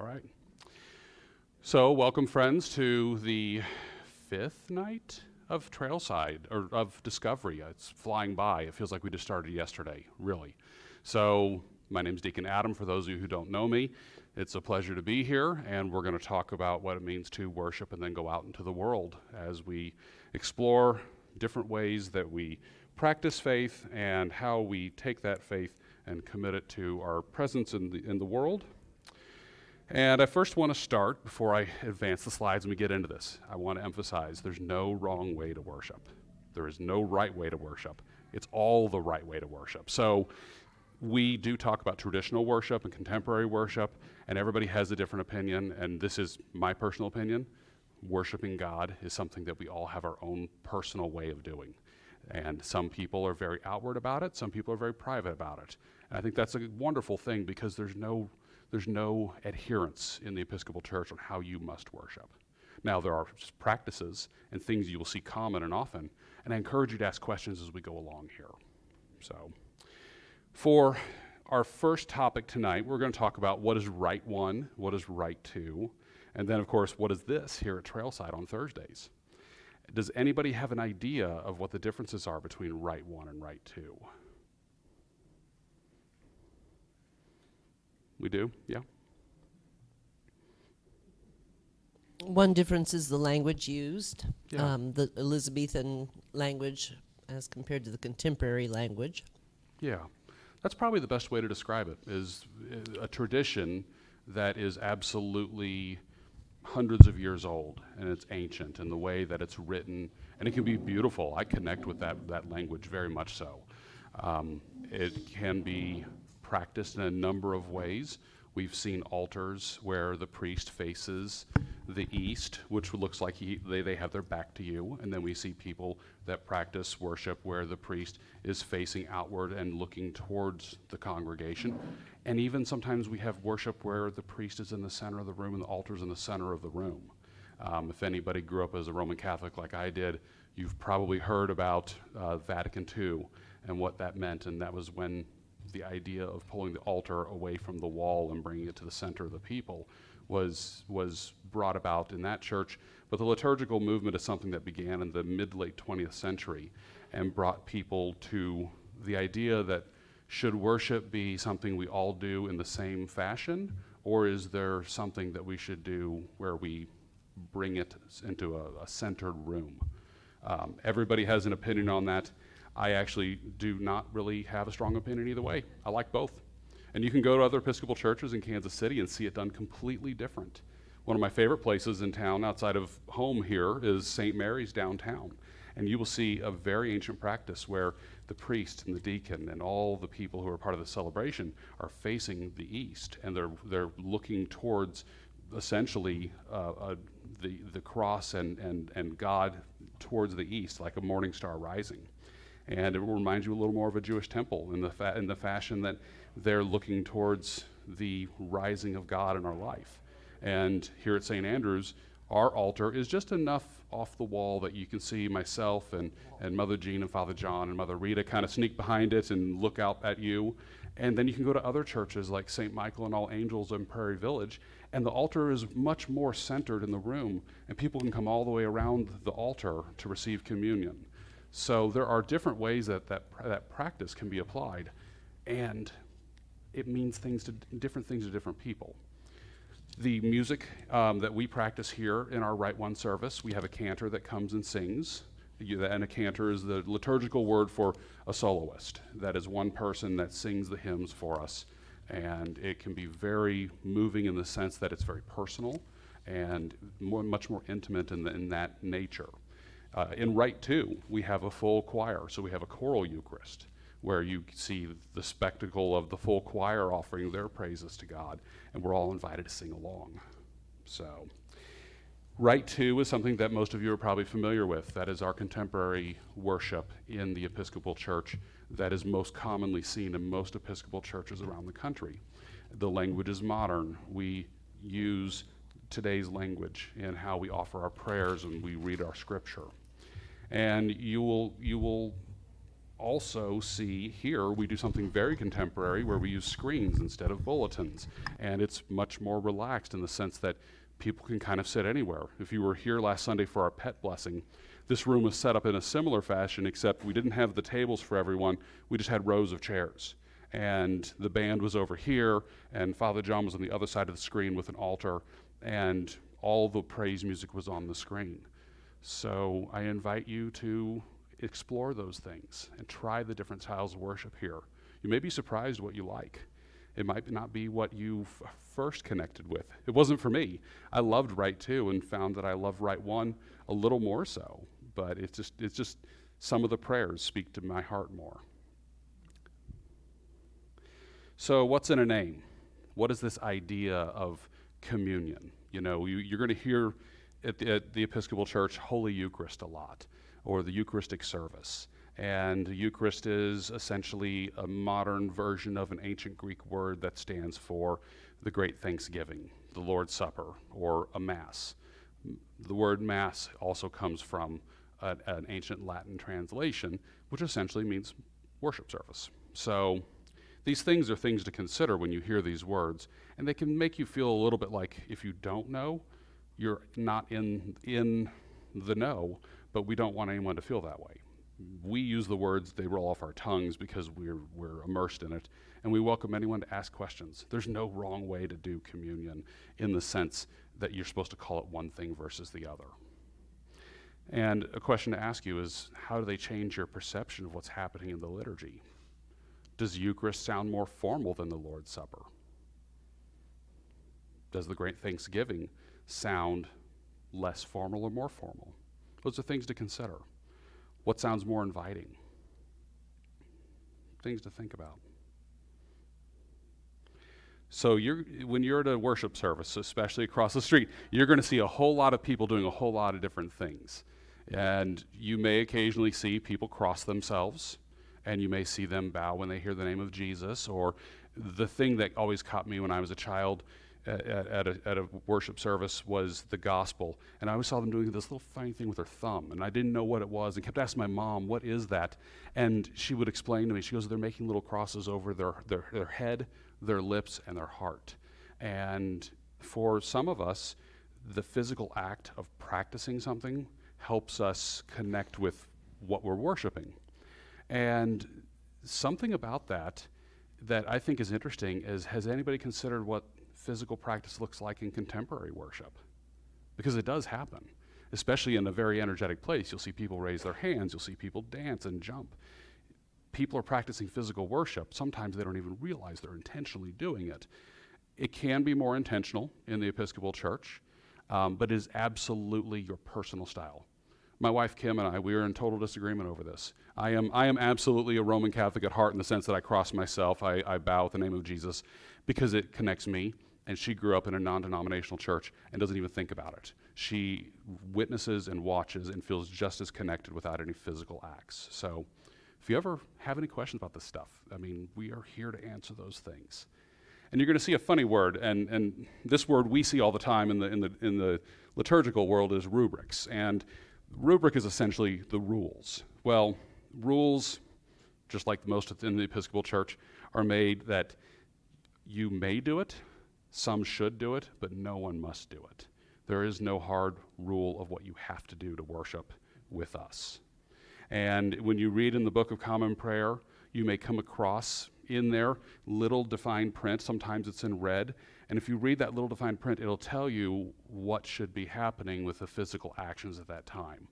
All right. So, welcome, friends, to the fifth night of Trailside or of Discovery. It's flying by. It feels like we just started yesterday, really. So, my name is Deacon Adam. For those of you who don't know me, it's a pleasure to be here, and we're going to talk about what it means to worship and then go out into the world as we explore different ways that we practice faith and how we take that faith and commit it to our presence in the, in the world. And I first want to start, before I advance the slides and we get into this, I want to emphasize there's no wrong way to worship. There is no right way to worship. It's all the right way to worship. So we do talk about traditional worship and contemporary worship, and everybody has a different opinion, and this is my personal opinion. Worshiping God is something that we all have our own personal way of doing. And some people are very outward about it, some people are very private about it. And I think that's a wonderful thing because there's no, there's no adherence in the Episcopal Church on how you must worship. Now, there are practices and things you will see common and often, and I encourage you to ask questions as we go along here. So, for our first topic tonight, we're going to talk about what is Rite One, what is Rite Two, and then, of course, what is this here at Trailside on Thursdays. Does anybody have an idea of what the differences are between Rite One and Rite Two? We do? Yeah? One difference is the language used, Yeah. um, the Elizabethan language as compared to the contemporary language. Yeah. That's probably the best way to describe it is uh, a tradition that is absolutely hundreds of years old and it's ancient in the way that it's written and it can be beautiful. I connect with that, that language very much so. Um, it can be practiced in a number of ways. We've seen altars where the priest faces the east, which looks like he, they, they have their back to you. And then we see people that practice worship where the priest is facing outward and looking towards the congregation. And even sometimes we have worship where the priest is in the center of the room and the altar is in the center of the room. Um, if anybody grew up as a Roman Catholic like I did, you've probably heard about uh, Vatican II and what that meant. And that was when the idea of pulling the altar away from the wall and bringing it to the center of the people was, was brought about in that church. But the liturgical movement is something that began in the mid late 20th century and brought people to the idea that should worship be something we all do in the same fashion, or is there something that we should do where we bring it into a, a centered room? Um, everybody has an opinion on that. I actually do not really have a strong opinion either way. I like both. And you can go to other Episcopal churches in Kansas City and see it done completely different. One of my favorite places in town outside of home here is St. Mary's downtown. And you will see a very ancient practice where the priest and the deacon and all the people who are part of the celebration are facing the east and they're, they're looking towards essentially uh, uh, the, the cross and, and, and God towards the east, like a morning star rising. And it reminds you a little more of a Jewish temple in the, fa- in the fashion that they're looking towards the rising of God in our life. And here at St. Andrews, our altar is just enough off the wall that you can see myself and, and Mother Jean and Father John and Mother Rita kind of sneak behind it and look out at you. And then you can go to other churches like St. Michael and All Angels in Prairie Village, and the altar is much more centered in the room, and people can come all the way around the altar to receive communion. So there are different ways that that, that practice can be applied, and it means things to different things to different people. The music um, that we practice here in our Rite One service, we have a cantor that comes and sings. And a cantor is the liturgical word for a soloist. That is one person that sings the hymns for us. And it can be very moving in the sense that it's very personal and more, much more intimate in, the, in that nature. Uh, in Rite Two, we have a full choir, so we have a choral Eucharist where you see the spectacle of the full choir offering their praises to God, and we're all invited to sing along. So, Rite two is something that most of you are probably familiar with. That is our contemporary worship in the Episcopal Church that is most commonly seen in most Episcopal churches around the country. The language is modern. We use today's language in how we offer our prayers and we read our scripture. And you will, you will also see here we do something very contemporary where we use screens instead of bulletins. And it's much more relaxed in the sense that people can kind of sit anywhere. If you were here last Sunday for our pet blessing, this room was set up in a similar fashion, except we didn't have the tables for everyone. We just had rows of chairs. And the band was over here, and Father John was on the other side of the screen with an altar, and all the praise music was on the screen. So I invite you to explore those things and try the different styles of worship here. You may be surprised what you like. It might not be what you f- first connected with. It wasn't for me. I loved Rite 2 and found that I love Rite 1 a little more so but it's just it's just some of the prayers speak to my heart more. So, what's in a name? What is this idea of communion? You know, you, are going to hear at the, at the, Episcopal Church Holy Eucharist a lot, or the Eucharistic service. And Eucharist is essentially a modern version of an ancient Greek word that stands for the Great Thanksgiving, the Lord's Supper, or a Mass. The word Mass also comes from an ancient Latin translation, which essentially means worship service. So these things are things to consider when you hear these words, and they can make you feel a little bit like if you don't know, you're not in in the know, but we don't want anyone to feel that way. We use the words, they roll off our tongues because we're, we're immersed in it, and we welcome anyone to ask questions. There's no wrong way to do communion in the sense that you're supposed to call it one thing versus the other. And a question to ask you is how do they change your perception of what's happening in the liturgy? Does Eucharist sound more formal than the Lord's Supper? Does the Great Thanksgiving sound less formal or more formal? Those are things to consider. What sounds more inviting? Things to think about. So you're, when you're at a worship service, especially across the street, you're going to see a whole lot of people doing a whole lot of different things. And you may occasionally see people cross themselves, and you may see them bow when they hear the name of Jesus. Or the thing that always caught me when I was a child at, at, a, at, a, worship service was the gospel. And I always saw them doing this little funny thing with their thumb, and I didn't know what it was, and kept asking my mom, What is that? And she would explain to me, She goes, They're making little crosses over their, their, their head, their lips, and their heart. And for some of us, the physical act of practicing something helps us connect with what we're worshiping. And something about that that I think is interesting is has anybody considered what physical practice looks like in contemporary worship? Because it does happen, especially in a very energetic place. You'll see people raise their hands, you'll see people dance and jump. People are practicing physical worship. Sometimes they don't even realize they're intentionally doing it. It can be more intentional in the Episcopal Church, um, but it is absolutely your personal style my wife Kim and I, we are in total disagreement over this. I am, I am absolutely a Roman Catholic at heart in the sense that I cross myself, I, I bow with the name of Jesus because it connects me. And she grew up in a non denominational church and doesn't even think about it. She witnesses and watches and feels just as connected without any physical acts. So, if you ever have any questions about this stuff, I mean, we are here to answer those things. And you're going to see a funny word, and, and this word we see all the time in the, in, the, in the liturgical world is rubrics. And rubric is essentially the rules. Well, rules, just like most in the Episcopal Church, are made that you may do it, some should do it, but no one must do it. There is no hard rule of what you have to do to worship with us. And when you read in the Book of Common Prayer, you may come across in there little defined print. Sometimes it's in red. And if you read that little defined print, it'll tell you what should be happening with the physical actions at that time.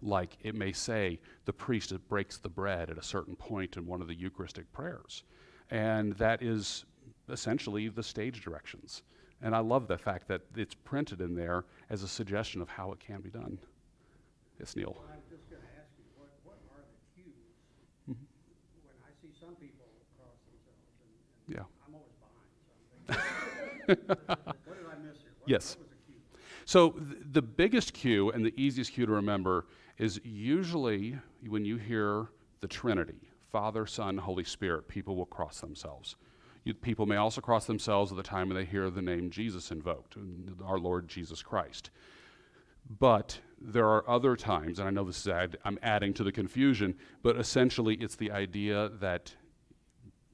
Like it may say the priest breaks the bread at a certain point in one of the Eucharistic prayers. And that is essentially the stage directions. And I love the fact that it's printed in there as a suggestion of how it can be done. Yes, Neil. Well, I'm just going to ask you, what, what are the cues? Mm-hmm. When I see some people cross themselves, and, and yeah. I'm always behind, so I'm thinking, what did I miss here? What, yes. What so th- the biggest cue and the easiest cue to remember is usually when you hear the Trinity, Father, Son, Holy Spirit, people will cross themselves. People may also cross themselves at the time when they hear the name Jesus invoked, our Lord Jesus Christ. But there are other times, and I know this is add, I'm adding to the confusion, but essentially it's the idea that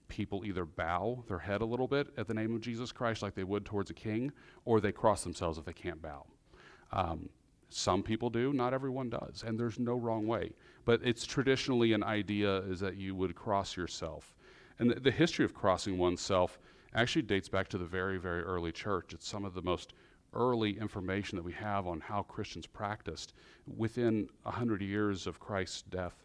people either bow their head a little bit at the name of Jesus Christ, like they would towards a king, or they cross themselves if they can't bow. Um, some people do, not everyone does, and there's no wrong way. But it's traditionally an idea is that you would cross yourself. And the, the history of crossing oneself actually dates back to the very, very early church. It's some of the most early information that we have on how Christians practiced within hundred years of Christ's death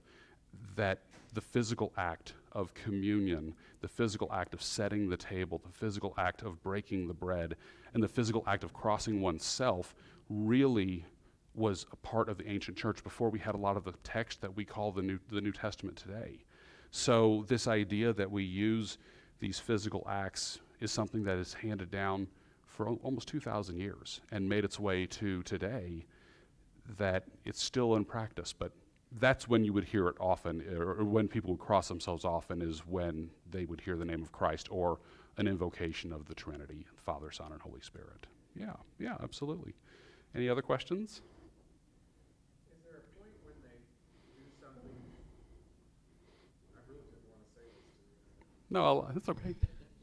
that the physical act of communion, the physical act of setting the table, the physical act of breaking the bread, and the physical act of crossing oneself really was a part of the ancient church before we had a lot of the text that we call the New, the New Testament today. So, this idea that we use these physical acts is something that is handed down for al- almost 2,000 years and made its way to today that it's still in practice, but that's when you would hear it often, or, or when people would cross themselves often, is when they would hear the name of Christ or an invocation of the Trinity, Father, Son, and Holy Spirit. Yeah, yeah, absolutely. Any other questions? Is there a point when they do something? I really didn't want to say this to you. No, I'll, it's okay.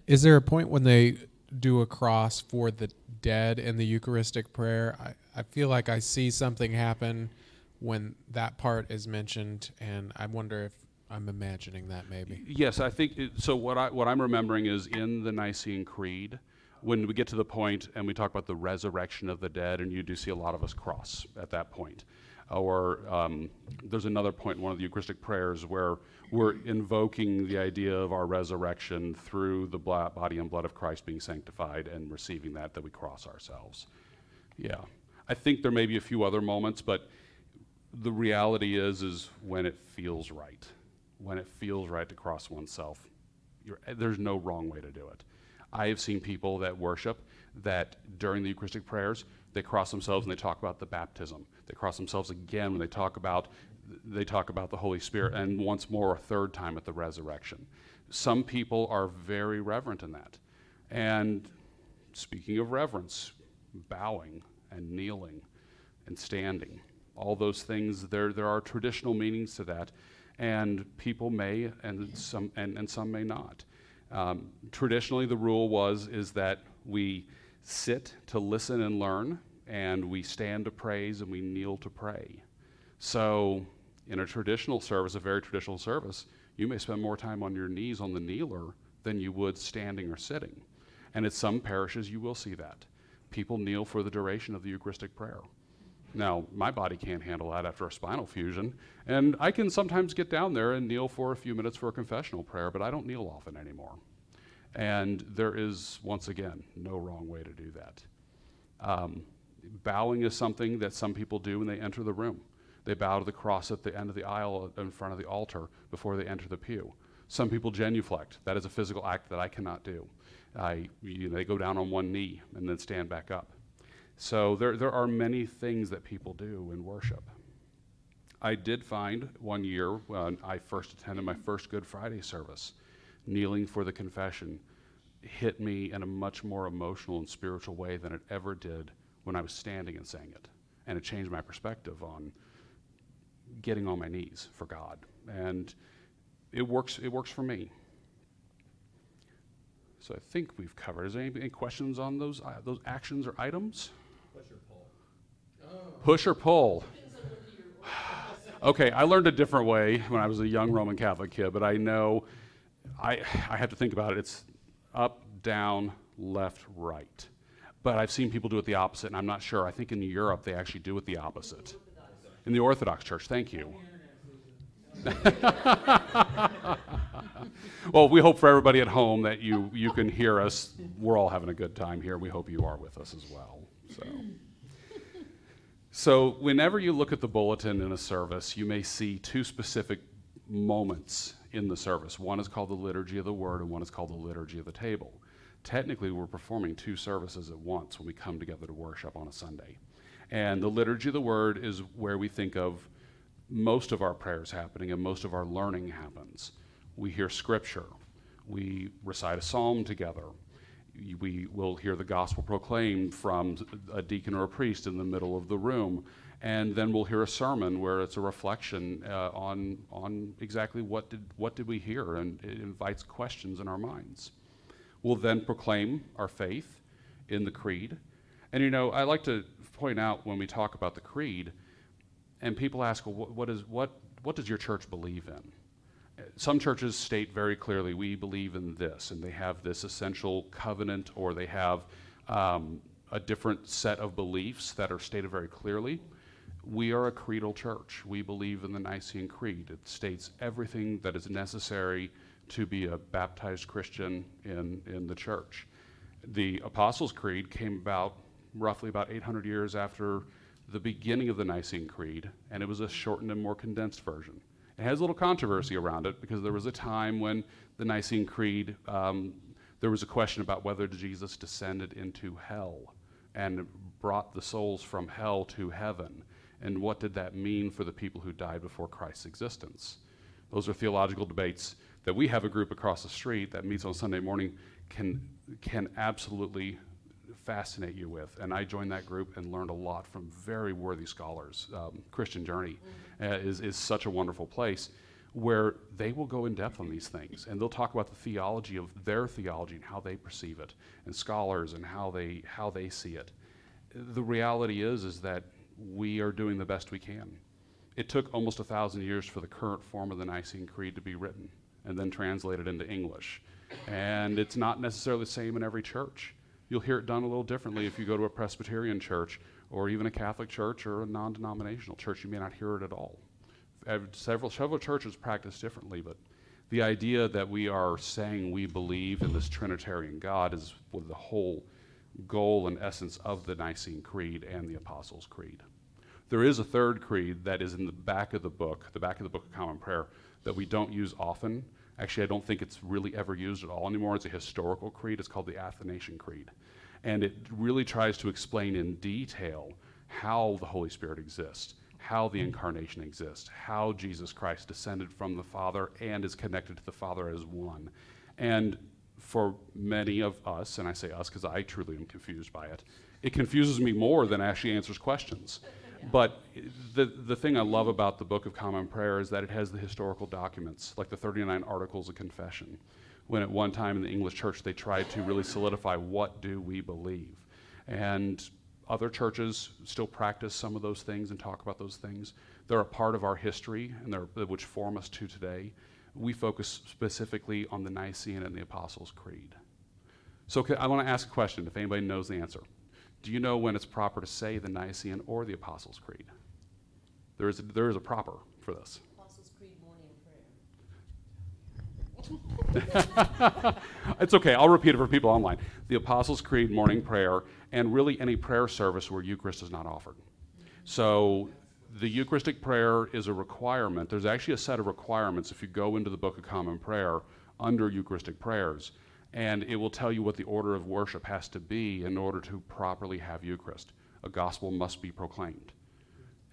Is there a point when they do a cross for the dead in the Eucharistic prayer? I, I feel like I see something happen when that part is mentioned, and I wonder if I'm imagining that maybe. Yes, I think it, so. What I what I'm remembering is in the Nicene Creed, when we get to the point and we talk about the resurrection of the dead, and you do see a lot of us cross at that point. Or um, there's another point in one of the Eucharistic prayers where we're invoking the idea of our resurrection through the body and blood of Christ being sanctified and receiving that, that we cross ourselves. Yeah, I think there may be a few other moments, but the reality is, is when it feels right, when it feels right to cross oneself, there's no wrong way to do it. I have seen people that worship that during the Eucharistic prayers, they cross themselves and they talk about the baptism. They cross themselves again when they talk about they talk about the Holy Spirit, and once more a third time at the resurrection. Some people are very reverent in that. And speaking of reverence, bowing and kneeling and standing, all those things, there, there are traditional meanings to that, and people may and some, and, and some may not. Um, traditionally, the rule was is that we sit to listen and learn, and we stand to praise, and we kneel to pray. So, in a traditional service, a very traditional service, you may spend more time on your knees on the kneeler than you would standing or sitting. And at some parishes, you will see that. People kneel for the duration of the Eucharistic prayer. Now, my body can't handle that after a spinal fusion, and I can sometimes get down there and kneel for a few minutes for a confessional prayer, but I don't kneel often anymore. And there is, once again, no wrong way to do that. Um, bowing is something that some people do when they enter the room. They bow to the cross at the end of the aisle in front of the altar before they enter the pew. Some people genuflect. That is a physical act that I cannot do. I, you know, they go down on one knee and then stand back up. So there, there are many things that people do in worship. I did find one year when I first attended my first Good Friday service, kneeling for the confession hit me in a much more emotional and spiritual way than it ever did when I was standing and saying it. And it changed my perspective on getting on my knees for God. And it works, it works for me. So I think we've covered. Is there any, any questions on those, uh, those actions or items? Push or pull. Push or pull. okay, I learned a different way when I was a young Roman Catholic kid, but I know I, I have to think about it. It's up, down, left, right. But I've seen people do it the opposite, and I'm not sure. I think in Europe they actually do it the opposite. In the Orthodox Church, thank you. well, we hope for everybody at home that you, you can hear us. We're all having a good time here. We hope you are with us as well. So. So, whenever you look at the bulletin in a service, you may see two specific moments in the service. One is called the Liturgy of the Word, and one is called the Liturgy of the Table. Technically, we're performing two services at once when we come together to worship on a Sunday. And the Liturgy of the Word is where we think of most of our prayers happening and most of our learning happens. We hear Scripture, we recite a psalm together. We will hear the gospel proclaimed from a deacon or a priest in the middle of the room. And then we'll hear a sermon where it's a reflection uh, on, on exactly what did, what did we hear, and it invites questions in our minds. We'll then proclaim our faith in the creed. And you know, I like to point out when we talk about the creed, and people ask, well, what, is, what, what does your church believe in? Some churches state very clearly, we believe in this, and they have this essential covenant, or they have um, a different set of beliefs that are stated very clearly. We are a creedal church. We believe in the Nicene Creed. It states everything that is necessary to be a baptized Christian in, in the church. The Apostles' Creed came about roughly about 800 years after the beginning of the Nicene Creed, and it was a shortened and more condensed version. It has a little controversy around it because there was a time when the Nicene Creed, um, there was a question about whether Jesus descended into hell and brought the souls from hell to heaven. And what did that mean for the people who died before Christ's existence? Those are theological debates that we have a group across the street that meets on Sunday morning can, can absolutely fascinate you with. And I joined that group and learned a lot from very worthy scholars. Um, Christian Journey uh, is, is such a wonderful place where they will go in depth on these things and they'll talk about the theology of their theology and how they perceive it and scholars and how they, how they see it. The reality is, is that we are doing the best we can. It took almost a thousand years for the current form of the Nicene Creed to be written and then translated into English. And it's not necessarily the same in every church. You'll hear it done a little differently if you go to a Presbyterian church or even a Catholic church or a non denominational church. You may not hear it at all. Several, several churches practice differently, but the idea that we are saying we believe in this Trinitarian God is with the whole goal and essence of the Nicene Creed and the Apostles' Creed. There is a third creed that is in the back of the book, the back of the Book of Common Prayer, that we don't use often. Actually, I don't think it's really ever used at all anymore. It's a historical creed. It's called the Athanasian Creed. And it really tries to explain in detail how the Holy Spirit exists, how the incarnation exists, how Jesus Christ descended from the Father and is connected to the Father as one. And for many of us, and I say us because I truly am confused by it, it confuses me more than actually answers questions. But the, the thing I love about the Book of Common Prayer is that it has the historical documents, like the 39 Articles of Confession. When at one time in the English church they tried to really solidify what do we believe. And other churches still practice some of those things and talk about those things. They're a part of our history, and they're, which form us to today. We focus specifically on the Nicene and the Apostles' Creed. So I want to ask a question if anybody knows the answer. Do you know when it's proper to say the Nicene or the Apostles' Creed? There is a, there is a proper for this. Apostles' Creed morning prayer. It's okay. I'll repeat it for people online. The Apostles' Creed, morning prayer, and really any prayer service where Eucharist is not offered. So the Eucharistic prayer is a requirement. There's actually a set of requirements if you go into the Book of Common Prayer under Eucharistic prayers, and it will tell you what the order of worship has to be in order to properly have Eucharist. A gospel must be proclaimed.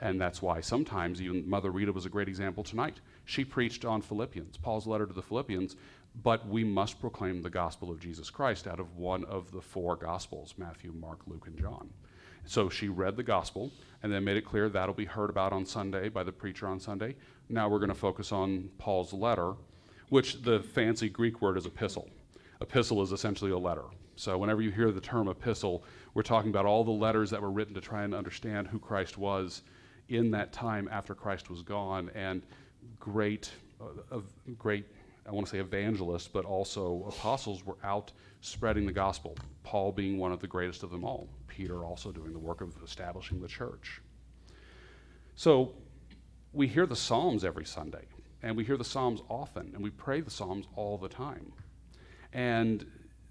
And that's why sometimes, even Mother Rita was a great example tonight. She preached on Philippians, Paul's letter to the Philippians, but we must proclaim the gospel of Jesus Christ out of one of the four gospels Matthew, Mark, Luke, and John. So she read the gospel and then made it clear that'll be heard about on Sunday by the preacher on Sunday. Now we're going to focus on Paul's letter, which the fancy Greek word is epistle. Epistle is essentially a letter. So whenever you hear the term epistle, we're talking about all the letters that were written to try and understand who Christ was in that time after Christ was gone, and great, uh, great, I want to say evangelists, but also apostles were out spreading the gospel. Paul being one of the greatest of them all. Peter also doing the work of establishing the church. So we hear the Psalms every Sunday, and we hear the Psalms often, and we pray the Psalms all the time. And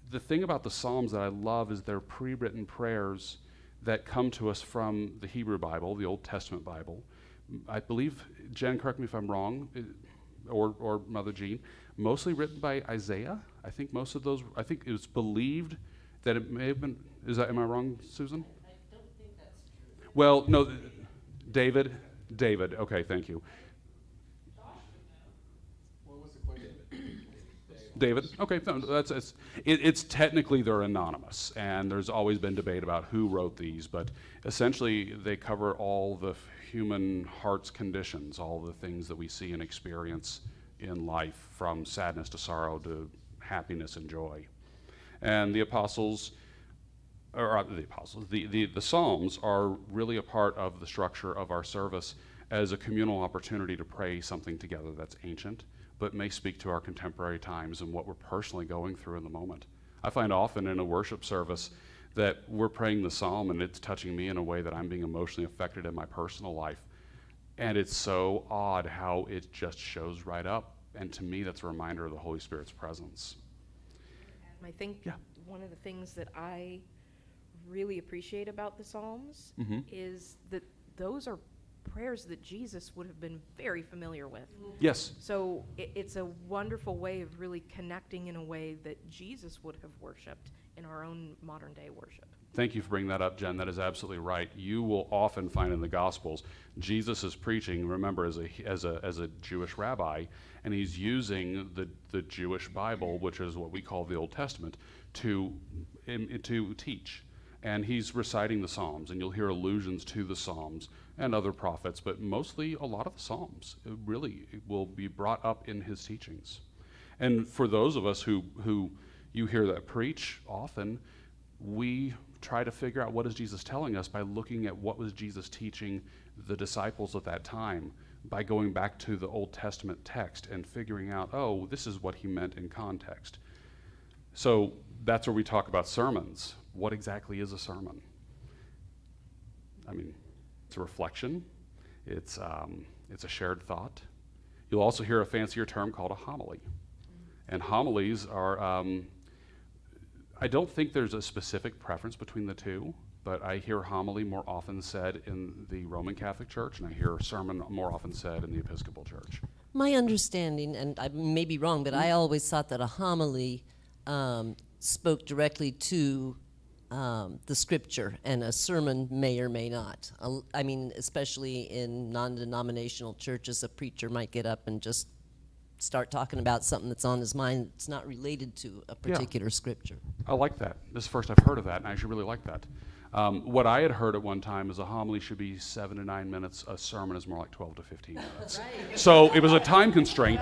the thing about the Psalms that I love is they're pre written prayers that come to us from the Hebrew Bible, the Old Testament Bible. I believe, Jen, correct me if I'm wrong, or, or Mother Jean, mostly written by Isaiah. I think most of those, I think it was believed that it may have been, is that, am I wrong, Susan? I don't think that's true. Well, no, David, David, okay, thank you. David. Okay, no, that's it's, it, it's technically they're anonymous, and there's always been debate about who wrote these, but essentially they cover all the human heart's conditions, all the things that we see and experience in life, from sadness to sorrow to happiness and joy. And the apostles, or uh, the apostles, the, the, the Psalms are really a part of the structure of our service as a communal opportunity to pray something together that's ancient, but may speak to our contemporary times and what we're personally going through in the moment. I find often in a worship service that we're praying the psalm and it's touching me in a way that I'm being emotionally affected in my personal life. And it's so odd how it just shows right up. And to me, that's a reminder of the Holy Spirit's presence. I think Yeah. one of the things that I really appreciate about the Psalms Mhm. is that those are prayers that Jesus would have been very familiar with. Yes, So it, it's a wonderful way of really connecting in a way that Jesus would have worshiped in our own modern day worship. Thank you for bringing that up, Jen. That is absolutely right. You will often find in the Gospels, Jesus is preaching, remember, as a, as a, as a Jewish rabbi, and he's using the, the Jewish Bible, which is what we call the Old Testament, to, to teach. And he's reciting the Psalms, and you'll hear allusions to the Psalms and other prophets, but mostly a lot of the Psalms really will be brought up in his teachings. And for those of us who, who you hear that preach often, we try to figure out what is Jesus telling us by looking at what was Jesus teaching the disciples at that time by going back to the Old Testament text and figuring out, oh, this is what he meant in context. So that's where we talk about sermons. What exactly is a sermon? I mean, it's a reflection. It's um, it's a shared thought. You'll also hear a fancier term called a homily, and homilies are. Um, I don't think there's a specific preference between the two, but I hear homily more often said in the Roman Catholic Church, and I hear sermon more often said in the Episcopal Church. My understanding, and I may be wrong, but I always thought that a homily um, spoke directly to um, the scripture, and a sermon may or may not. I mean, especially in non denominational churches, a preacher might get up and just start talking about something that's on his mind that's not related to a particular scripture. I like that. This is the first I've heard of that, and I actually really like that. Um, what I had heard at one time is a homily should be seven to nine minutes. A sermon is more like 12 to 15 minutes. So it was a time constraint.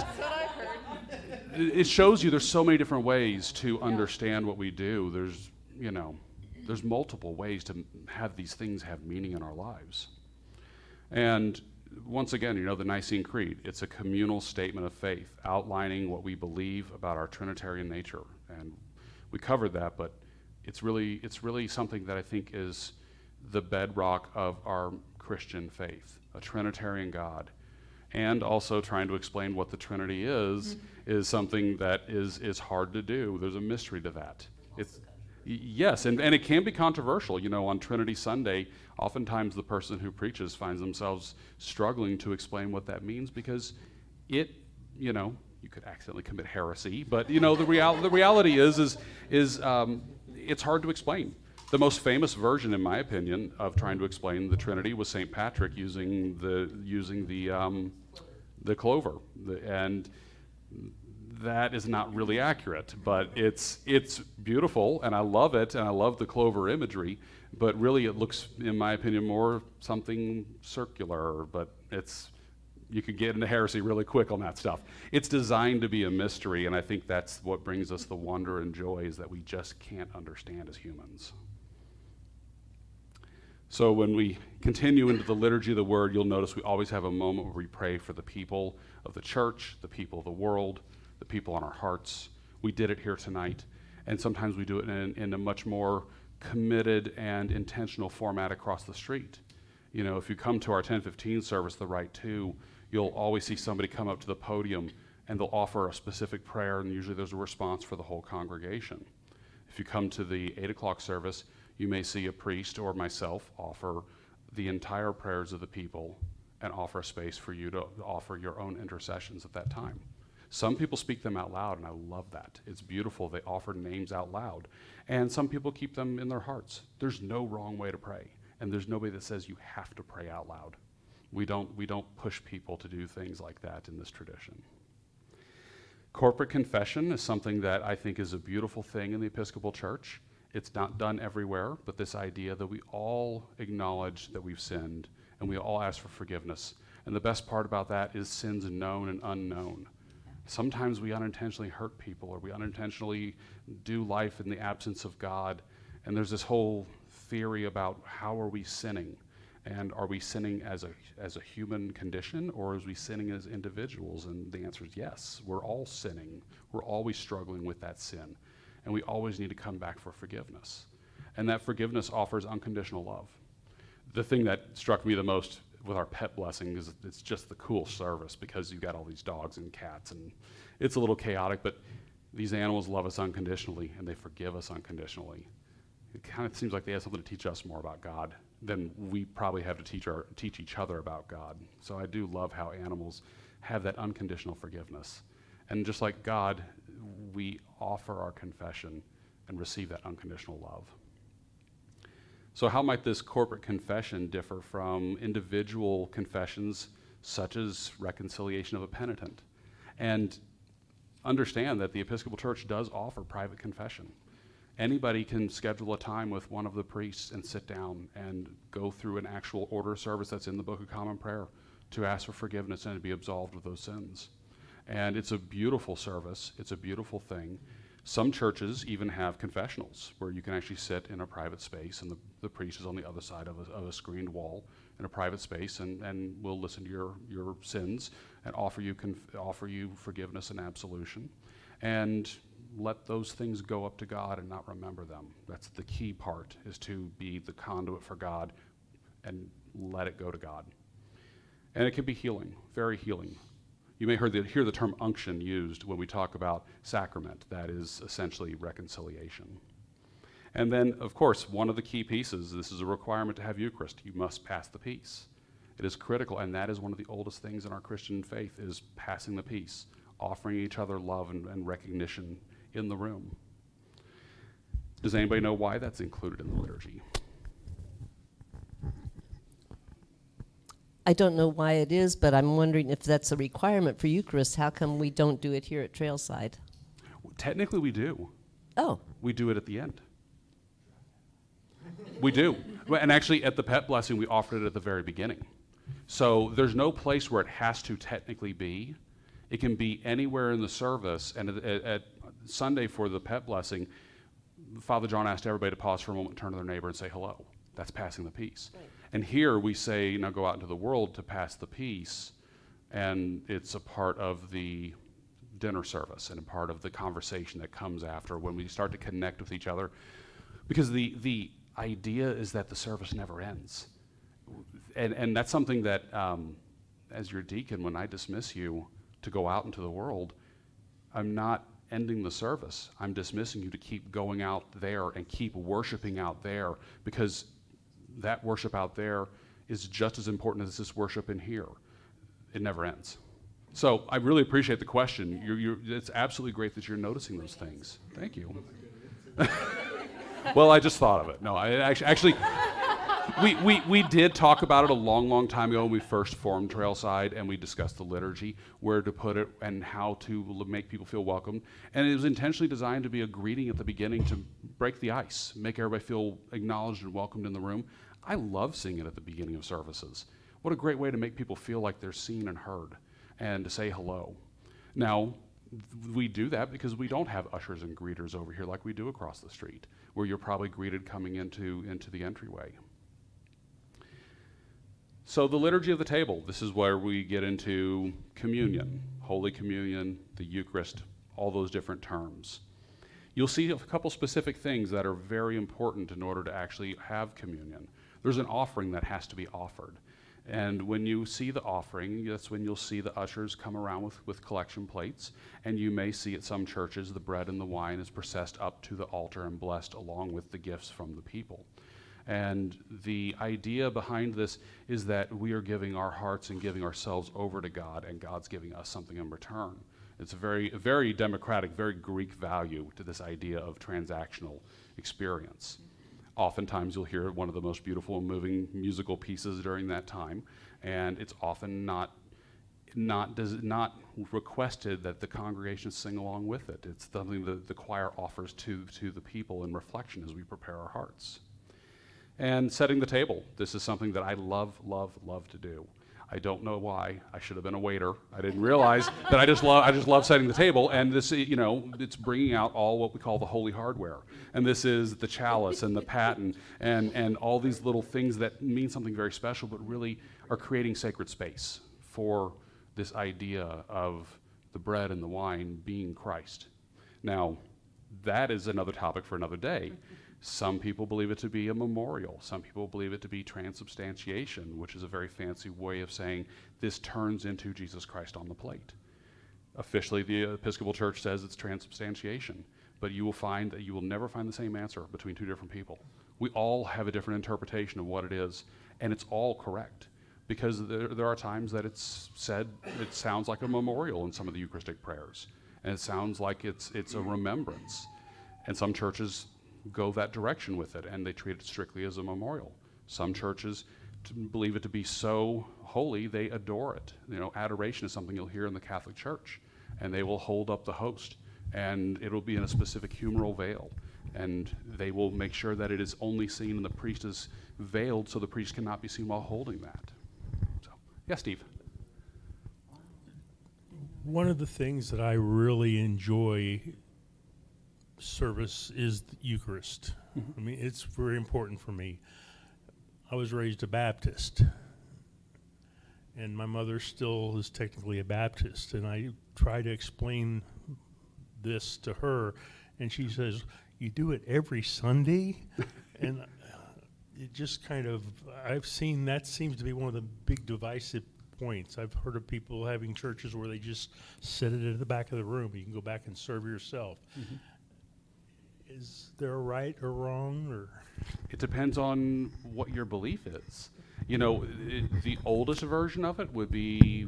It shows you there's so many different ways to understand what we do. There's, you know, there's multiple ways to have these things have meaning in our lives. And once again, you know, the Nicene Creed, it's a communal statement of faith outlining what we believe about our Trinitarian nature. And we covered that, but it's really, it's really something that I think is the bedrock of our Christian faith a Trinitarian God. And also trying to explain what the Trinity is, mm-hmm. is something that is, is hard to do. There's a mystery to that. It's, Yes, and, and it can be controversial. You know, on Trinity Sunday, oftentimes the person who preaches finds themselves struggling to explain what that means because it, you know, you could accidentally commit heresy, but you know, the, real, the reality is, is, is um, it's hard to explain. The most famous version, in my opinion, of trying to explain the Trinity was St. Patrick using the, using the, um, the clover. The, and that is not really accurate, but it's it's beautiful and I love it and I love the clover imagery, but really it looks in my opinion more something circular, but it's you could get into heresy really quick on that stuff. It's designed to be a mystery and I think that's what brings us the wonder and joy is that we just can't understand as humans. So when we continue into the liturgy of the word, you'll notice we always have a moment where we pray for the people of the church, the people of the world, the people on our hearts. We did it here tonight, and sometimes we do it in, in a much more committed and intentional format across the street. You know, if you come to our 1015 service, the Rite Two, you'll always see somebody come up to the podium and they'll offer a specific prayer, and usually there's a response for the whole congregation. If you come to the 8 o'clock service, you may see a priest or myself offer the entire prayers of the people and offer a space for you to offer your own intercessions at that time. Some people speak them out loud, and I love that. It's beautiful. They offer names out loud. And some people keep them in their hearts. There's no wrong way to pray, and there's nobody that says you have to pray out loud. We don't, we don't push people to do things like that in this tradition. Corporate confession is something that I think is a beautiful thing in the Episcopal Church. It's not done everywhere, but this idea that we all acknowledge that we've sinned and we all ask for forgiveness. And the best part about that is sins known and unknown. Sometimes we unintentionally hurt people or we unintentionally do life in the absence of God. And there's this whole theory about how are we sinning? And are we sinning as a, as a human condition or are we sinning as individuals? And the answer is yes. We're all sinning. We're always struggling with that sin. And we always need to come back for forgiveness. And that forgiveness offers unconditional love. The thing that struck me the most with our pet blessing is it's just the cool service because you've got all these dogs and cats and it's a little chaotic, but these animals love us unconditionally and they forgive us unconditionally. It kind of seems like they have something to teach us more about God than we probably have to teach, our, teach each other about God. So I do love how animals have that unconditional forgiveness. And just like God, we offer our confession and receive that unconditional love. So, how might this corporate confession differ from individual confessions, such as reconciliation of a penitent? And understand that the Episcopal Church does offer private confession. Anybody can schedule a time with one of the priests and sit down and go through an actual order service that's in the Book of Common Prayer to ask for forgiveness and to be absolved of those sins. And it's a beautiful service, it's a beautiful thing. Some churches even have confessionals where you can actually sit in a private space and the, the priest is on the other side of a, of a screened wall in a private space and, and will listen to your, your sins and offer you, conf- offer you forgiveness and absolution. And let those things go up to God and not remember them. That's the key part, is to be the conduit for God and let it go to God. And it can be healing, very healing. You may hear the, hear the term unction used when we talk about sacrament. That is essentially reconciliation. And then, of course, one of the key pieces this is a requirement to have Eucharist. You must pass the peace. It is critical, and that is one of the oldest things in our Christian faith is passing the peace, offering each other love and, and recognition in the room. Does anybody know why that's included in the liturgy? I don't know why it is, but I'm wondering if that's a requirement for Eucharist. How come we don't do it here at Trailside? Technically, we do. Oh, We do it at the end. We do. And actually, at the pet blessing, we offered it at the very beginning. So there's no place where it has to technically be. It can be anywhere in the service. And at, at, at Sunday for the pet blessing, Father John asked everybody to pause for a moment, turn to their neighbor, and say hello. That's passing the peace. And here we say, now go out into the world to pass the peace. And it's a part of the dinner service and a part of the conversation that comes after when we start to connect with each other. Because the, the idea is that the service never ends. And, and that's something that, um, as your deacon, when I dismiss you to go out into the world, I'm not ending the service. I'm dismissing you to keep going out there and keep worshiping out there because that worship out there is just as important as this worship in here. It never ends. So I really appreciate the question. You're, you're, it's absolutely great that you're noticing those things. Thank you. well, I just thought of it. No, I actually, actually we, we, we did talk about it a long, long time ago when we first formed Trailside and we discussed the liturgy, where to put it, and how to make people feel welcome. And it was intentionally designed to be a greeting at the beginning to break the ice, make everybody feel acknowledged and welcomed in the room. I love seeing it at the beginning of services. What a great way to make people feel like they're seen and heard and to say hello. Now, we do that because we don't have ushers and greeters over here like we do across the street, where you're probably greeted coming into, into the entryway. So, the liturgy of the table, this is where we get into communion, Holy Communion, the Eucharist, all those different terms. You'll see a couple specific things that are very important in order to actually have communion. There's an offering that has to be offered. And when you see the offering, that's when you'll see the ushers come around with, with collection plates. And you may see at some churches the bread and the wine is processed up to the altar and blessed along with the gifts from the people. And the idea behind this is that we are giving our hearts and giving ourselves over to God, and God's giving us something in return. It's a very, very democratic, very Greek value to this idea of transactional experience. Oftentimes, you'll hear one of the most beautiful and moving musical pieces during that time, and it's often not not does not requested that the congregation sing along with it. It's something that the choir offers to to the people in reflection as we prepare our hearts. And setting the table. This is something that I love, love, love to do. I don't know why. I should have been a waiter. I didn't realize that I just love I just love setting the table. And this, you know, it's bringing out all what we call the holy hardware. And this is the chalice and the paten and and all these little things that mean something very special, but really are creating sacred space for this idea of the bread and the wine being Christ. Now, that is another topic for another day. Some people believe it to be a memorial. Some people believe it to be transubstantiation, which is a very fancy way of saying this turns into Jesus Christ on the plate. Officially, the Episcopal Church says it's transubstantiation, but you will find that you will never find the same answer between two different people. We all have a different interpretation of what it is, and it's all correct because there, there are times that it's said, it sounds like a memorial in some of the Eucharistic prayers, and it sounds like it's, it's a remembrance. And some churches go that direction with it, and they treat it strictly as a memorial. Some churches believe it to be so holy they adore it. You know, adoration is something you'll hear in the Catholic Church, and they will hold up the host, and it'll be in a specific humeral veil, and they will make sure that it is only seen and the priest is veiled, so the priest cannot be seen while holding that. So, yeah, Steve. One of the things that I really enjoy service is the Eucharist. Mm-hmm. I mean, it's very important for me. I was raised a Baptist, and my mother still is technically a Baptist, and I try to explain this to her, and she says, "You do it every Sunday," and it just kind of I've seen that seems to be one of the big divisive points. I've heard of people having churches where they just set it at the back of the room. You can go back and serve yourself. Mm-hmm. Is there right or wrong or? It depends on what your belief is. You know, i the oldest version of it would be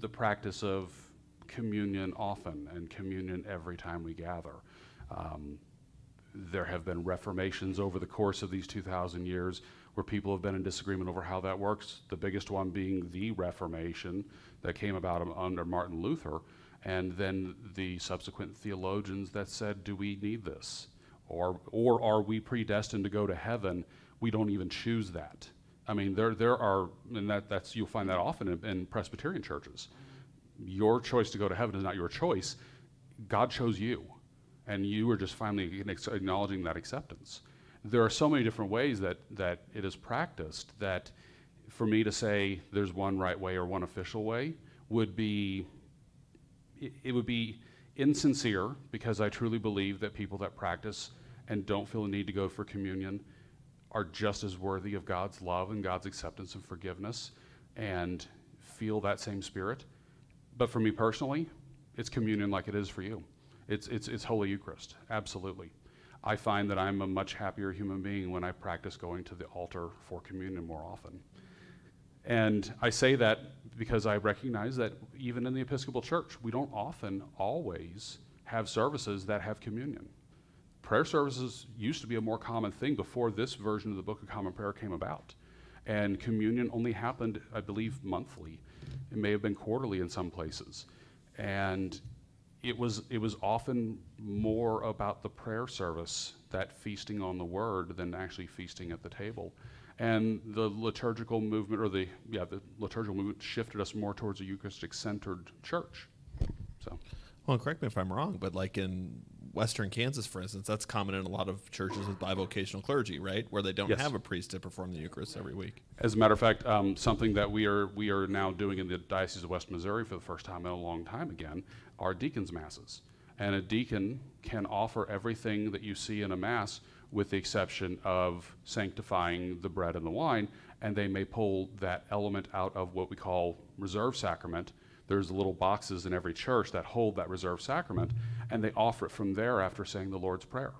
the practice of communion often and communion every time we gather. Um, there have been reformations over the course of these 2,000 years where people have been in disagreement over how that works. The biggest one being the Reformation that came about under Martin Luther, and then the subsequent theologians that said, "Do we need this, or or are we predestined to go to heaven? We don't even choose that." I mean, there there are, and that that's you'll find that often in, in Presbyterian churches. Your choice to go to heaven is not your choice. God chose you and you are just finally acknowledging that acceptance. There are so many different ways that, that it is practiced that for me to say there's one right way or one official way would be it, it would be insincere because I truly believe that people that practice and don't feel the need to go for communion are just as worthy of God's love and God's acceptance and forgiveness and feel that same spirit. But for me personally, it's communion like it is for you. It's, it's, it's Holy Eucharist, absolutely. I find that I'm a much happier human being when I practice going to the altar for communion more often. And I say that because I recognize that even in the Episcopal Church, we don't often always have services that have communion. Prayer services used to be a more common thing before this version of the Book of Common Prayer came about. And communion only happened, I believe, monthly. It may have been quarterly in some places. And it was, it was often more about the prayer service, that feasting on the word, than actually feasting at the table. And the liturgical movement, or the, yeah, the liturgical movement shifted us more towards a Eucharistic centered church. So, Well, correct me if I'm wrong, but like in Western Kansas, for instance, that's common in a lot of churches with bivocational clergy, right? Where they don't Yes. have a priest to perform the Eucharist every week. As a matter of fact, um, something that we are we are now doing in the Diocese of West Missouri for the first time in a long time again are deacons' masses, and a deacon can offer everything that you see in a mass, with the exception of sanctifying the bread and the wine, and they may pull that element out of what we call reserve sacrament. There's little boxes in every church that hold that reserve sacrament, and they offer it from there after saying the Lord's Prayer.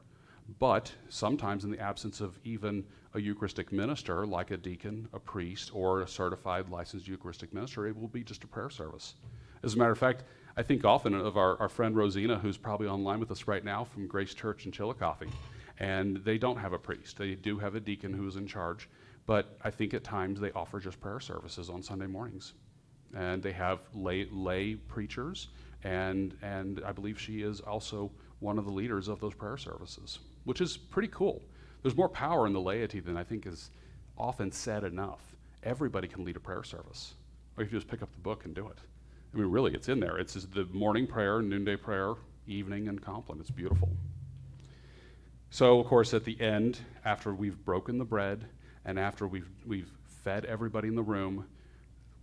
But sometimes, in the absence of even a Eucharistic minister, like a deacon, a priest, or a certified licensed Eucharistic minister, it will be just a prayer service. As a matter of fact, I think often of our, our friend Rosina, who's probably online with us right now from Grace Church in Chillicothe. And they don't have a priest. They do have a deacon who's in charge. But I think at times they offer just prayer services on Sunday mornings. And they have lay, lay preachers, and, and I believe she is also one of the leaders of those prayer services, which is pretty cool. There's more power in the laity than I think is often said enough. Everybody can lead a prayer service, or you just pick up the book and do it. I mean, really, it's in there. It's the morning prayer, noonday prayer, evening, and compline. It's beautiful. So, of course, at the end, after we've broken the bread and after we've, we've fed everybody in the room,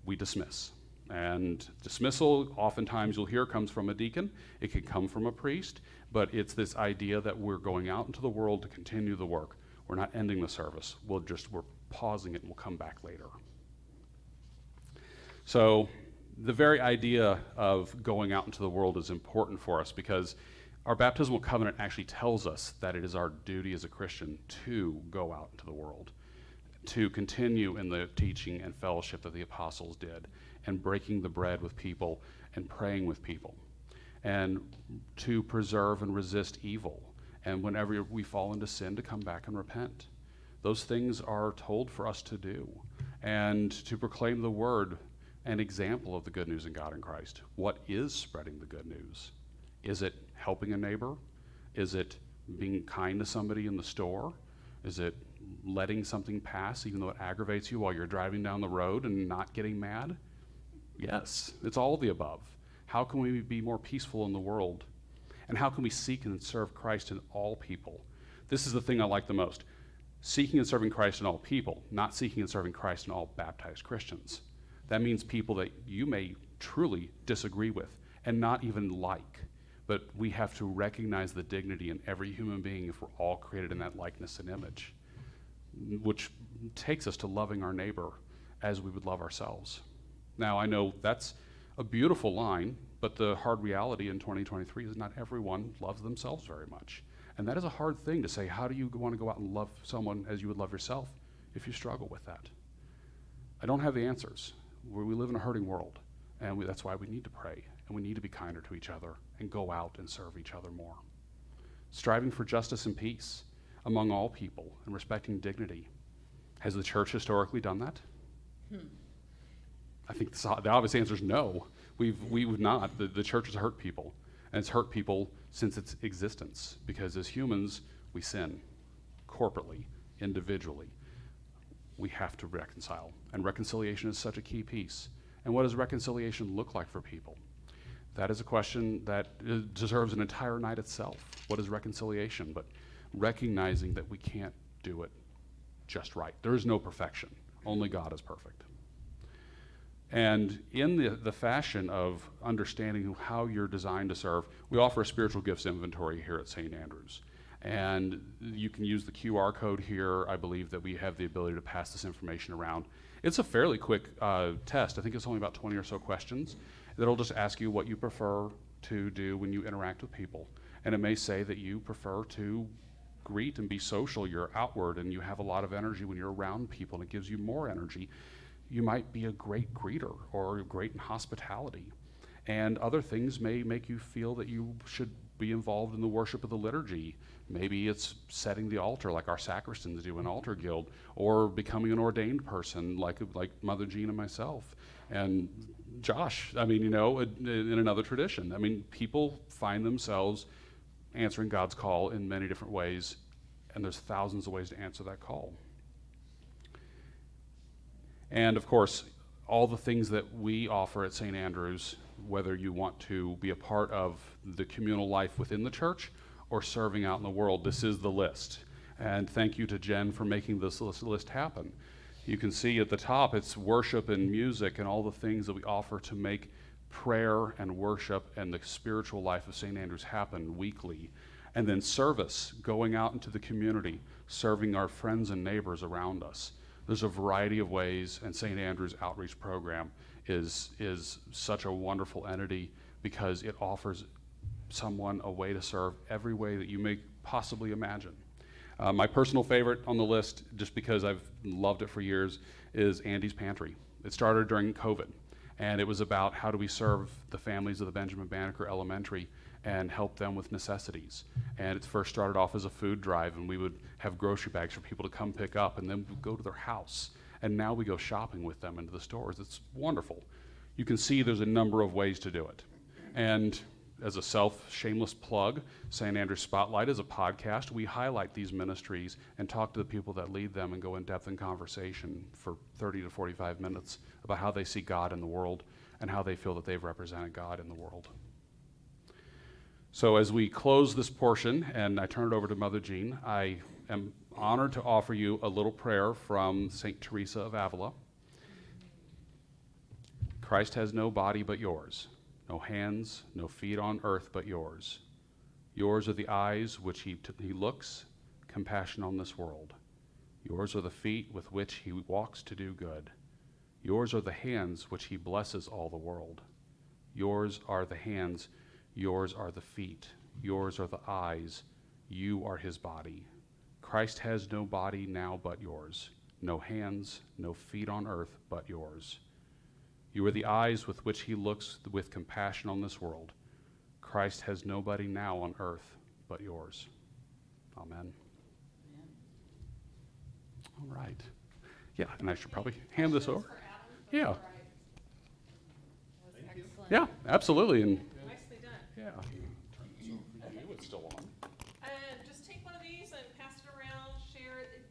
we dismiss. And dismissal, oftentimes you'll hear, comes from a deacon. It can come from a priest, but it's this idea that we're going out into the world to continue the work. We're not ending the service. We'll just, we're pausing it and we'll come back later. So, the very idea of going out into the world is important for us because our baptismal covenant actually tells us that it is our duty as a Christian to go out into the world, to continue in the teaching and fellowship that the apostles did, and breaking the bread with people and praying with people, and to preserve and resist evil, and whenever we fall into sin, to come back and repent. Those things are told for us to do, and to proclaim the word an example of the good news in God in Christ. What is spreading the good news? Is it helping a neighbor? Is it being kind to somebody in the store? Is it letting something pass even though it aggravates you while you're driving down the road and not getting mad? Yes, it's all the above. How can we be more peaceful in the world? And how can we seek and serve Christ in all people? This is the thing I like the most seeking and serving Christ in all people, not seeking and serving Christ in all baptized Christians. That means people that you may truly disagree with and not even like. But we have to recognize the dignity in every human being if we're all created in that likeness and image, which takes us to loving our neighbor as we would love ourselves. Now, I know that's a beautiful line, but the hard reality in 2023 is not everyone loves themselves very much. And that is a hard thing to say. How do you want to go out and love someone as you would love yourself if you struggle with that? I don't have the answers we live in a hurting world, and we, that's why we need to pray and we need to be kinder to each other and go out and serve each other more. Striving for justice and peace among all people and respecting dignity. Has the church historically done that? Hmm. I think the, the, obvious answer is no. We've, we've not. The, the church has hurt people, and it's hurt people since its existence because as humans, we sin corporately, individually we have to reconcile. And reconciliation is such a key piece. And what does reconciliation look like for people? That is a question that uh, deserves an entire night itself. What is reconciliation? But recognizing that we can't do it just right. There is no perfection, only God is perfect. And in the, the fashion of understanding how you're designed to serve, we offer a spiritual gifts inventory here at St. Andrews. And you can use the QR code here. I believe that we have the ability to pass this information around. It's a fairly quick uh, test. I think it's only about 20 or so questions that'll just ask you what you prefer to do when you interact with people. And it may say that you prefer to greet and be social, you're outward, and you have a lot of energy when you're around people, and it gives you more energy. You might be a great greeter or great in hospitality. And other things may make you feel that you should be involved in the worship of the liturgy. Maybe it's setting the altar like our sacristans do in Altar Guild, or becoming an ordained person like, like Mother Jean and myself. And Josh, I mean, you know, in another tradition. I mean, people find themselves answering God's call in many different ways, and there's thousands of ways to answer that call. And of course, all the things that we offer at St. Andrews whether you want to be a part of the communal life within the church or serving out in the world. This is the list. And thank you to Jen for making this list happen. You can see at the top it's worship and music and all the things that we offer to make prayer and worship and the spiritual life of St. Andrews happen weekly. And then service, going out into the community, serving our friends and neighbors around us. There's a variety of ways, and St. Andrew's outreach program is, is such a wonderful entity because it offers someone a way to serve every way that you may possibly imagine. Uh, my personal favorite on the list, just because I've loved it for years, is Andy's Pantry. It started during COVID, and it was about how do we serve the families of the Benjamin Banneker Elementary and help them with necessities. And it first started off as a food drive, and we would have grocery bags for people to come pick up, and then go to their house and now we go shopping with them into the stores. It's wonderful. you can see there's a number of ways to do it. And as a self shameless plug, St. Andrew Spotlight is a podcast. We highlight these ministries and talk to the people that lead them and go in depth in conversation for 30 to 45 minutes about how they see God in the world and how they feel that they've represented God in the world. So, as we close this portion and I turn it over to Mother Jean, I am honored to offer you a little prayer from St. Teresa of Avila. Christ has no body but yours, no hands, no feet on earth but yours. Yours are the eyes which he, t- he looks, compassion on this world. Yours are the feet with which he walks to do good. Yours are the hands which he blesses all the world. Yours are the hands, yours are the feet, yours are the eyes, you are his body. Christ has no body now but yours, no hands, no feet on earth but yours. You are the eyes with which he looks with compassion on this world. Christ has nobody now on earth but yours. Amen. All right. Yeah, and I should probably hand this over. Yeah. Yeah, absolutely. And Nicely done. yeah. It's still on. Uh, just take one of these and pass it around, share it.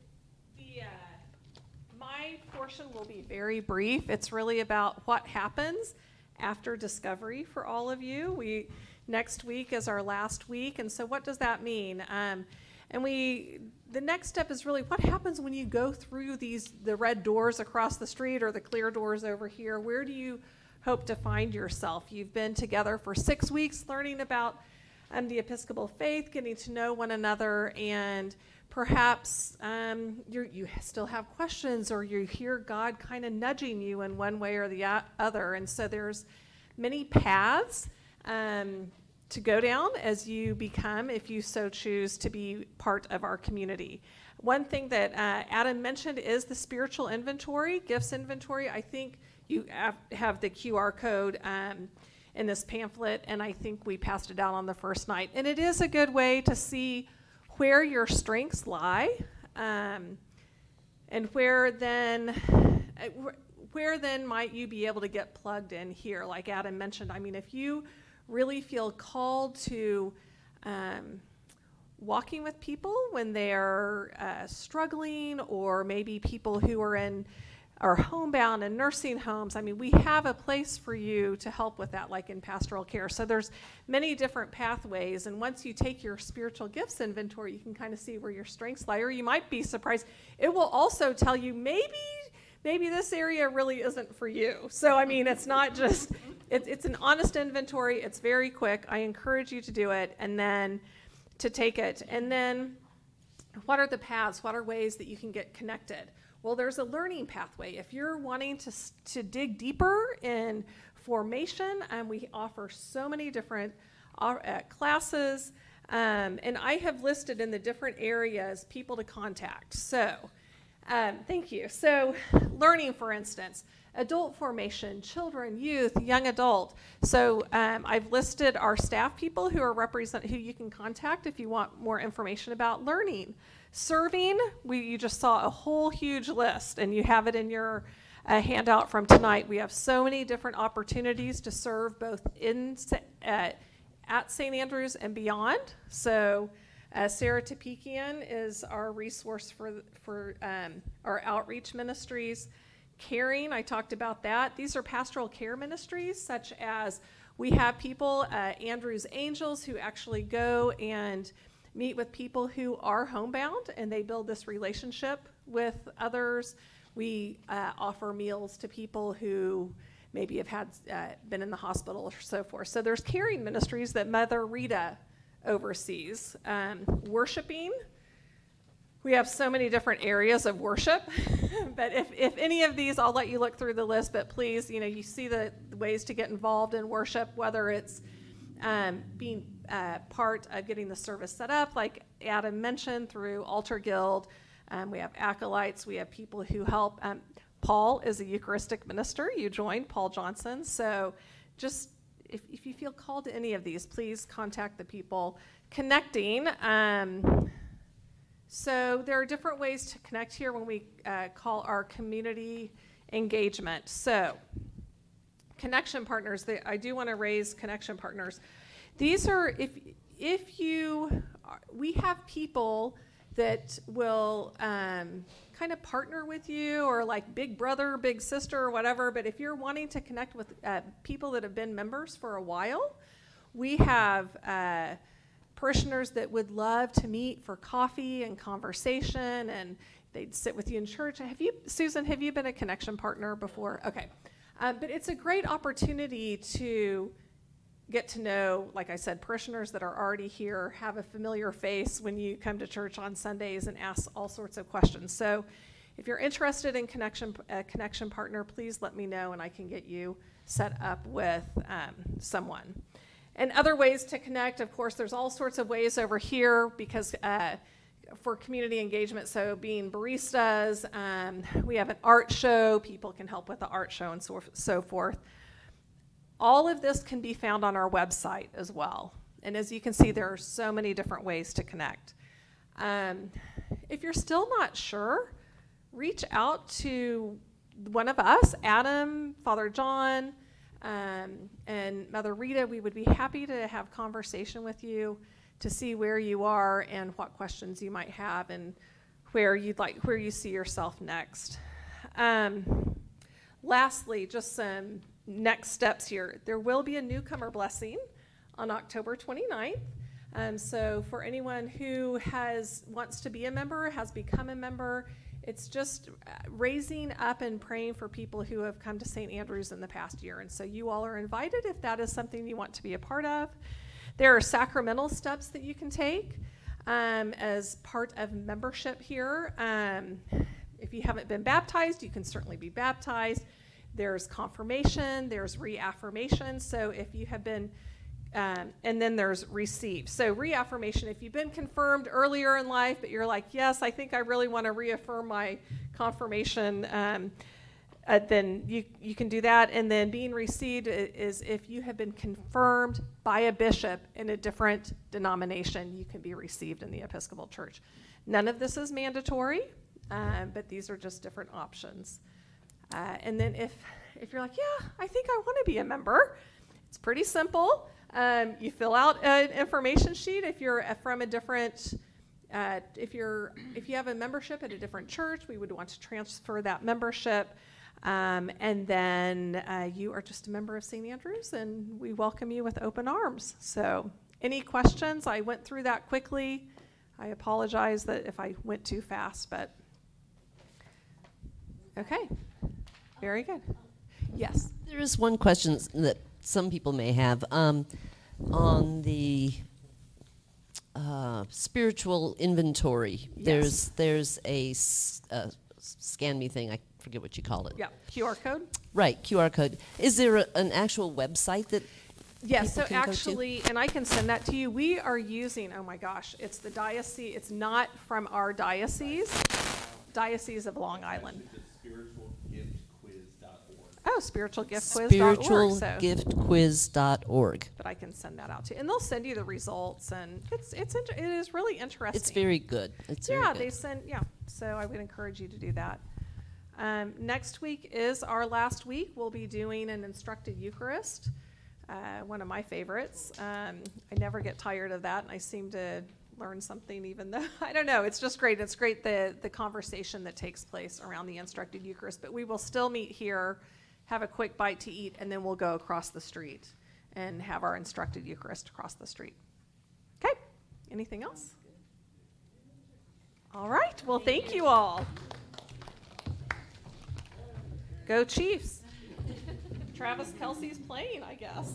The, uh, my portion will be very brief. It's really about what happens after discovery for all of you. We, next week is our last week, and so what does that mean? Um, and we, the next step is really what happens when you go through these, the red doors across the street or the clear doors over here? Where do you hope to find yourself? You've been together for six weeks learning about um, the Episcopal faith, getting to know one another, and perhaps um, you still have questions or you hear God kind of nudging you in one way or the other. And so there's many paths um, to go down as you become, if you so choose, to be part of our community. One thing that uh, Adam mentioned is the spiritual inventory, gifts inventory. I think you have, have the QR code um, in this pamphlet, and I think we passed it out on the first night. And it is a good way to see where your strengths lie, um, and where then, uh, where then might you be able to get plugged in here? Like Adam mentioned, I mean, if you really feel called to um, walking with people when they're uh, struggling, or maybe people who are in are homebound and nursing homes. I mean, we have a place for you to help with that, like in pastoral care. So there's many different pathways, and once you take your spiritual gifts inventory, you can kind of see where your strengths lie, or you might be surprised. It will also tell you maybe maybe this area really isn't for you. So I mean, it's not just it's it's an honest inventory. It's very quick. I encourage you to do it, and then to take it, and then what are the paths? What are ways that you can get connected? Well, there's a learning pathway. If you're wanting to, to dig deeper in formation, and we offer so many different uh, classes, um, and I have listed in the different areas people to contact. So, um, thank you. So, learning, for instance, adult formation, children, youth, young adult. So, um, I've listed our staff people who are represent who you can contact if you want more information about learning. Serving, we you just saw a whole huge list, and you have it in your uh, handout from tonight. We have so many different opportunities to serve both in uh, at St. Andrews and beyond. So. Uh, Sarah Tapikian is our resource for, for um, our outreach ministries. Caring, I talked about that. These are pastoral care ministries, such as we have people, uh, Andrew's Angels, who actually go and meet with people who are homebound and they build this relationship with others. We uh, offer meals to people who maybe have had uh, been in the hospital or so forth. So there's caring ministries that Mother Rita oversees. Um, worshiping, we have so many different areas of worship, but if, if any of these, I'll let you look through the list, but please, you know, you see the ways to get involved in worship, whether it's um, being uh, part of getting the service set up, like Adam mentioned, through Altar Guild. Um, we have acolytes, we have people who help. Um, Paul is a Eucharistic minister. You joined Paul Johnson. So just if, if you feel called to any of these, please contact the people connecting. Um, so there are different ways to connect here when we uh, call our community engagement. So connection partners, they, I do want to raise connection partners. These are, if, if you, are- we have people that will um, kind of partner with you or like big brother, big sister, or whatever. But if you're wanting to connect with uh, people that have been members for a while, we have uh, parishioners that would love to meet for coffee and conversation and they'd sit with you in church. Have you, Susan, have you been a connection partner before? Okay. Um, but it's a great opportunity to get to know, like I said, parishioners that are already here, have a familiar face when you come to church on Sundays and ask all sorts of questions. So if you're interested in connection, a connection partner, please let me know and I can get you set up with um, someone. And other ways to connect, of course, there's all sorts of ways over here because uh, for community engagement, so being baristas, um, we have an art show, people can help with the art show and so, so forth. All of this can be found on our website as well. And as you can see, there are so many different ways to connect. Um, if you're still not sure, reach out to one of us, Adam, Father John, um, and Mother Rita. We would be happy to have conversation with you to see where you are and what questions you might have and where you'd like where you see yourself next. Um, lastly, just some next steps here. There will be a newcomer blessing on October 29th. Um, so for anyone who has wants to be a member, has become a member, it's just uh, raising up and praying for people who have come to St. Andrews in the past year. And so you all are invited if that is something you want to be a part of. There are sacramental steps that you can take um, as part of membership here. Um, if you haven't been baptized, you can certainly be baptized. There's confirmation, there's reaffirmation. So if you have been, um, and then there's receive. So reaffirmation, if you've been confirmed earlier in life, but you're like, yes, I think I really want to reaffirm my confirmation. Um, uh, then you, you can do that. And then being received is if you have been confirmed by a bishop in a different denomination, you can be received in the Episcopal Church. None of this is mandatory, um, but these are just different options. Uh, and then if, if you're like, yeah, I think I want to be a member, it's pretty simple. Um, you fill out an information sheet if you're uh, from a different uh, if you're if you have a membership at a different church, we would want to transfer that membership. Um, and then uh, you are just a member of St. Andrews, and we welcome you with open arms. So, any questions? I went through that quickly. I apologize that if I went too fast, but okay, very good. Yes. There is one question that some people may have um, on the uh, spiritual inventory. There's there's a uh, scan me thing. I forget what you call it. Yeah. QR code. Right, QR code. Is there a, an actual website that? Yes, so people can go to? actually, and I can send that to you, we are using, oh my gosh, it's the diocese, it's not from our diocese, Diocese of Long Island. Oh, spiritualgiftquiz.org, so, Spiritualgiftquiz.org. but I can send that out to you. And they'll send you the results, and it's, it's, inter- it is really interesting. It's very good. It's very Yeah, good. they send, yeah, so I would encourage you to do that. Um, next week is our last week. We'll be doing an instructed Eucharist, uh, one of my favorites. Um, I never get tired of that, and I seem to learn something even though, I don't know, it's just great. It's great the, the conversation that takes place around the instructed Eucharist, but we will still meet here, have a quick bite to eat, and then we'll go across the street and have our instructed Eucharist across the street. Okay, anything else? All right. Well, thank you all. Go Chiefs. Travis Kelce's playing, I guess.